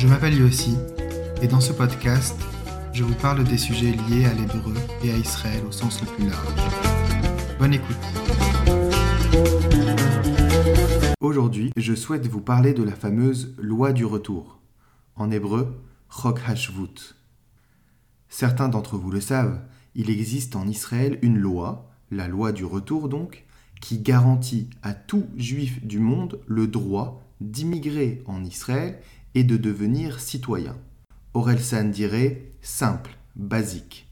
Je m'appelle Yossi et dans ce podcast, je vous parle des sujets liés à l'hébreu et à Israël au sens le plus large. Bonne écoute. Aujourd'hui, je souhaite vous parler de la fameuse loi du retour. En hébreu, Chok Hashvut. Certains d'entre vous le savent, il existe en Israël une loi, la loi du retour donc, qui garantit à tout juif du monde le droit d'immigrer en Israël et de devenir citoyen. Orelsan dirait simple, basique.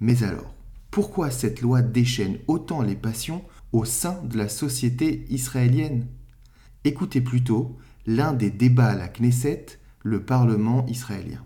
Mais alors, pourquoi cette loi déchaîne autant les passions au sein de la société israélienne? Écoutez plutôt l'un des débats à la Knesset, le Parlement israélien.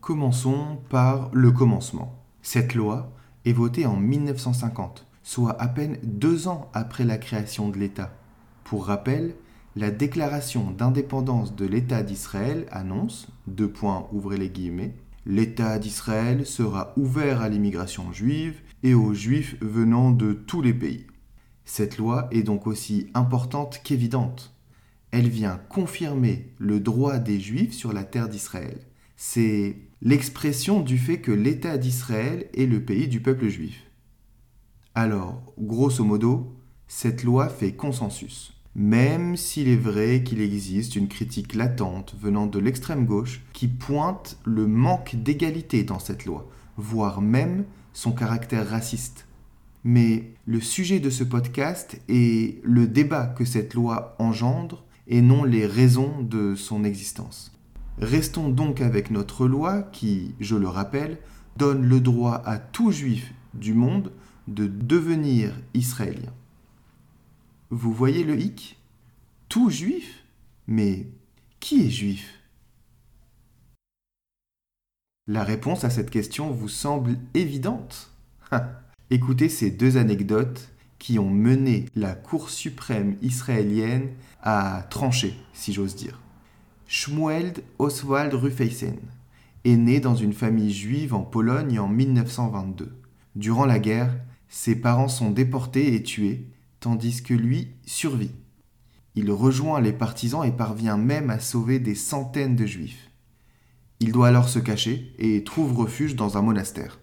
Commençons par le commencement. Cette loi est votée en 1950, soit à peine deux ans après la création de l'État. Pour rappel, la déclaration d'indépendance de l'État d'Israël annonce, deux points ouvrez les guillemets, l'État d'Israël sera ouvert à l'immigration juive et aux juifs venant de tous les pays. Cette loi est donc aussi importante qu'évidente. Elle vient confirmer le droit des Juifs sur la terre d'Israël. C'est l'expression du fait que l'État d'Israël est le pays du peuple juif. Alors, grosso modo, cette loi fait consensus. Même s'il est vrai qu'il existe une critique latente venant de l'extrême gauche qui pointe le manque d'égalité dans cette loi, voire même son caractère raciste. Mais le sujet de ce podcast est le débat que cette loi engendre et non les raisons de son existence. Restons donc avec notre loi qui, je le rappelle, donne le droit à tout juif du monde de devenir israélien. Vous voyez le hic? Tout juif? Mais qui est juif? La réponse à cette question vous semble évidente Écoutez ces deux anecdotes qui ont mené la Cour suprême israélienne à trancher, si j'ose dire. Shmuel Oswald Rufeisen est né dans une famille juive en Pologne en 1922. Durant la guerre, ses parents sont déportés et tués, tandis que lui survit. Il rejoint les partisans et parvient même à sauver des centaines de juifs. Il doit alors se cacher et trouve refuge dans un monastère.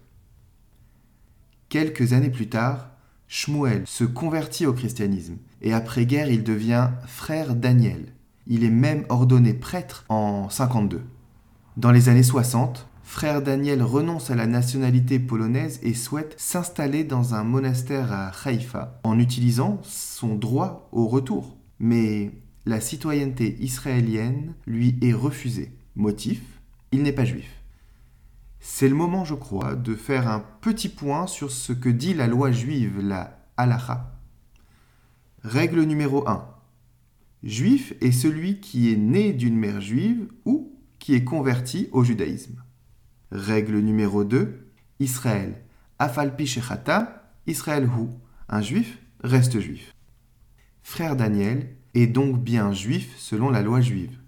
Quelques années plus tard, Shmuel se convertit au christianisme et après-guerre il devient frère Daniel. Il est même ordonné prêtre en 52. Dans les années 60, frère Daniel renonce à la nationalité polonaise et souhaite s'installer dans un monastère à Haïfa en utilisant son droit au retour. Mais la citoyenneté israélienne lui est refusée. Motif Il n'est pas juif. C'est le moment, je crois, de faire un petit point sur ce que dit la loi juive, la halacha. Règle numéro 1. Juif est celui qui est né d'une mère juive ou qui est converti au judaïsme. Règle numéro 2. Israël. Afalpi shechata, Israël hu. Un juif reste juif. Frère Daniel est donc bien juif selon la loi juive.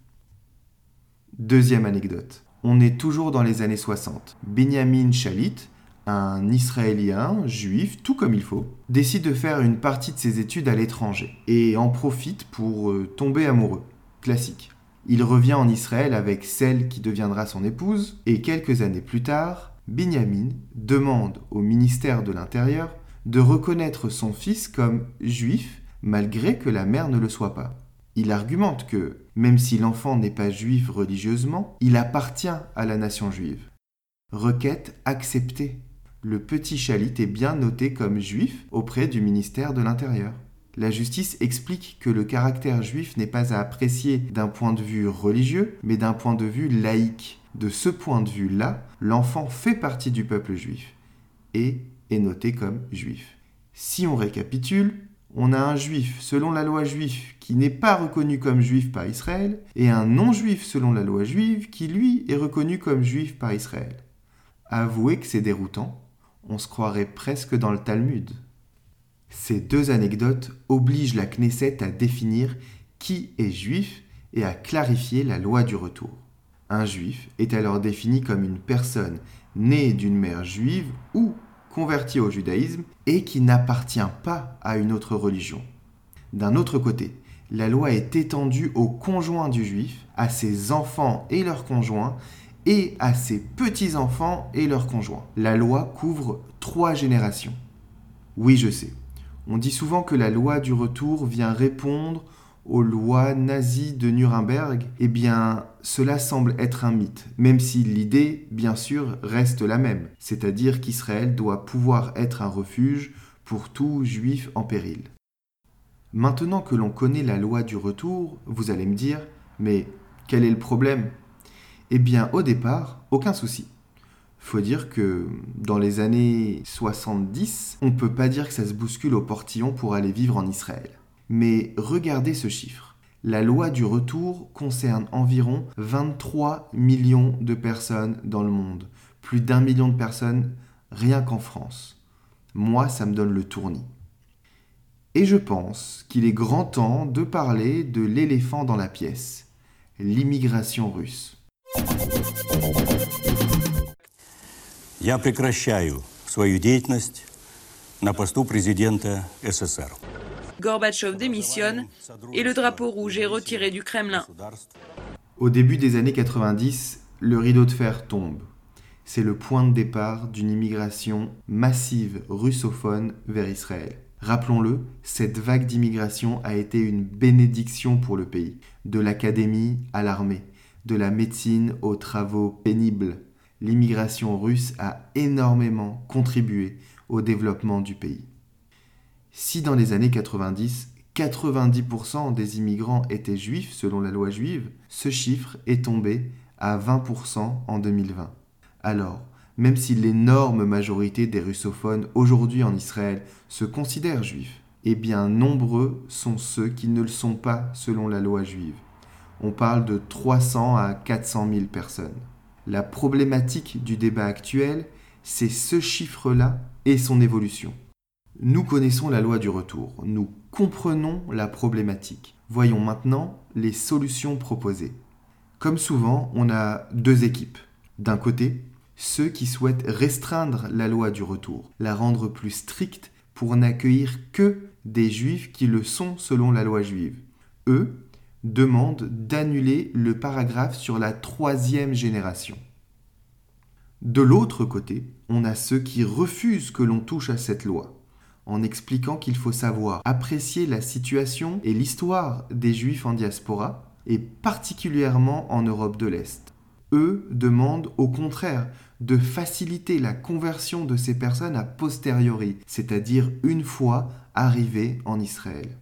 Deuxième anecdote. On est toujours dans les années 60. Benjamin Shalit, un Israélien, juif, tout comme il faut, décide de faire une partie de ses études à l'étranger et en profite pour euh, tomber amoureux. Classique. Il revient en Israël avec celle qui deviendra son épouse et quelques années plus tard, Benjamin demande au ministère de l'Intérieur de reconnaître son fils comme juif malgré que la mère ne le soit pas. Il argumente que, même si l'enfant n'est pas juif religieusement, il appartient à la nation juive. Requête acceptée. Le petit Chalit est bien noté comme juif auprès du ministère de l'Intérieur. La justice explique que le caractère juif n'est pas à apprécier d'un point de vue religieux, mais d'un point de vue laïque. De ce point de vue-là, l'enfant fait partie du peuple juif et est noté comme juif. Si on récapitule, on a un juif selon la loi juive qui n'est pas reconnu comme juif par Israël, et un non-juif selon la loi juive qui, lui, est reconnu comme juif par Israël. Avouez que c'est déroutant, on se croirait presque dans le Talmud. Ces deux anecdotes obligent la Knesset à définir qui est juif et à clarifier la loi du retour. Un juif est alors défini comme une personne née d'une mère juive ou convertie au judaïsme et qui n'appartient pas à une autre religion. D'un autre côté, la loi est étendue aux conjoints du juif, à ses enfants et leurs conjoints, et à ses petits-enfants et leurs conjoints. La loi couvre trois générations. Oui, je sais. On dit souvent que la loi du retour vient répondre aux lois nazies de Nuremberg. Eh bien, cela semble être un mythe, même si l'idée, bien sûr, reste la même, c'est-à-dire qu'Israël doit pouvoir être un refuge pour tout juif en péril. Maintenant que l'on connaît la loi du retour, vous allez me dire, mais quel est le problème? Eh bien, au départ, aucun souci. Faut dire que dans les années 70, on ne peut pas dire que ça se bouscule au portillon pour aller vivre en Israël. Mais regardez ce chiffre. La loi du retour concerne environ 23 millions de personnes dans le monde. Plus d'un million de personnes rien qu'en France. Moi, ça me donne le tournis. Et je pense qu'il est grand temps de parler de l'éléphant dans la pièce, l'immigration russe. Я прекращаю свою деятельность на посту президента СССР. Gorbatchev démissionne et le drapeau rouge est retiré du Kremlin. Au début des années 90, le rideau de fer tombe. C'est le point de départ d'une immigration massive russophone vers Israël. Rappelons-le, cette vague d'immigration a été une bénédiction pour le pays, de l'académie à l'armée, de la médecine aux travaux pénibles. L'immigration russe a énormément contribué au développement du pays. Si dans les années 90, 90% des immigrants étaient juifs selon la loi juive, ce chiffre est tombé à 20% en 2020. Alors, même si l'énorme majorité des russophones aujourd'hui en Israël se considèrent juifs, eh bien nombreux sont ceux qui ne le sont pas selon la loi juive. On parle de 300 à 400 000 personnes. La problématique du débat actuel, c'est ce chiffre-là et son évolution. Nous connaissons la loi du retour, nous comprenons la problématique. Voyons maintenant les solutions proposées. Comme souvent, on a deux équipes. D'un côté, ceux qui souhaitent restreindre la loi du retour, la rendre plus stricte pour n'accueillir que des juifs qui le sont selon la loi juive. Eux demandent d'annuler le paragraphe sur la troisième génération. De l'autre côté, on a ceux qui refusent que l'on touche à cette loi, en expliquant qu'il faut savoir apprécier la situation et l'histoire des juifs en diaspora, et particulièrement en Europe de l'Est. Eux demandent au contraire de faciliter la conversion de ces personnes a posteriori, c'est-à-dire une fois arrivées en Israël.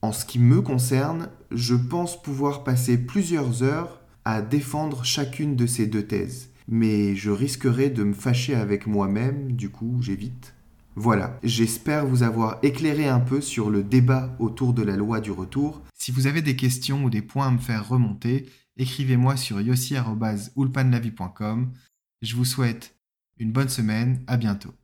En ce qui me concerne, je pense pouvoir passer plusieurs heures à défendre chacune de ces deux thèses, mais je risquerais de me fâcher avec moi-même, du coup j'évite. Voilà, j'espère vous avoir éclairé un peu sur le débat autour de la loi du retour. Si vous avez des questions ou des points à me faire remonter, écrivez-moi sur yossi.ulpanlavi.com. Je vous souhaite une bonne semaine, à bientôt.